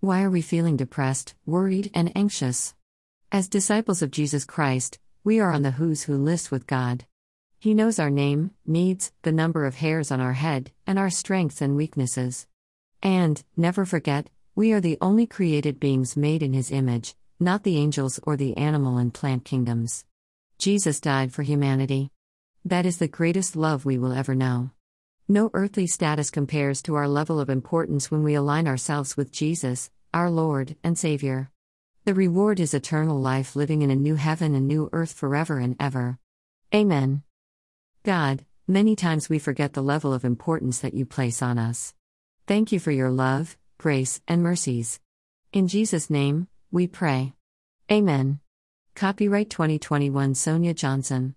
Why are we feeling depressed, worried, and anxious? As disciples of Jesus Christ, we are on the who's who list with God. He knows our name, needs, the number of hairs on our head, and our strengths and weaknesses. And, never forget, we are the only created beings made in His image, not the angels or the animal and plant kingdoms. Jesus died for humanity. That is the greatest love we will ever know. No earthly status compares to our level of importance when we align ourselves with Jesus, our Lord and Savior. The reward is eternal life living in a new heaven and new earth forever and ever. Amen. God, many times we forget the level of importance that you place on us. Thank you for your love, grace, and mercies. In Jesus' name, we pray. Amen. Copyright 2021 Sonia Johnson.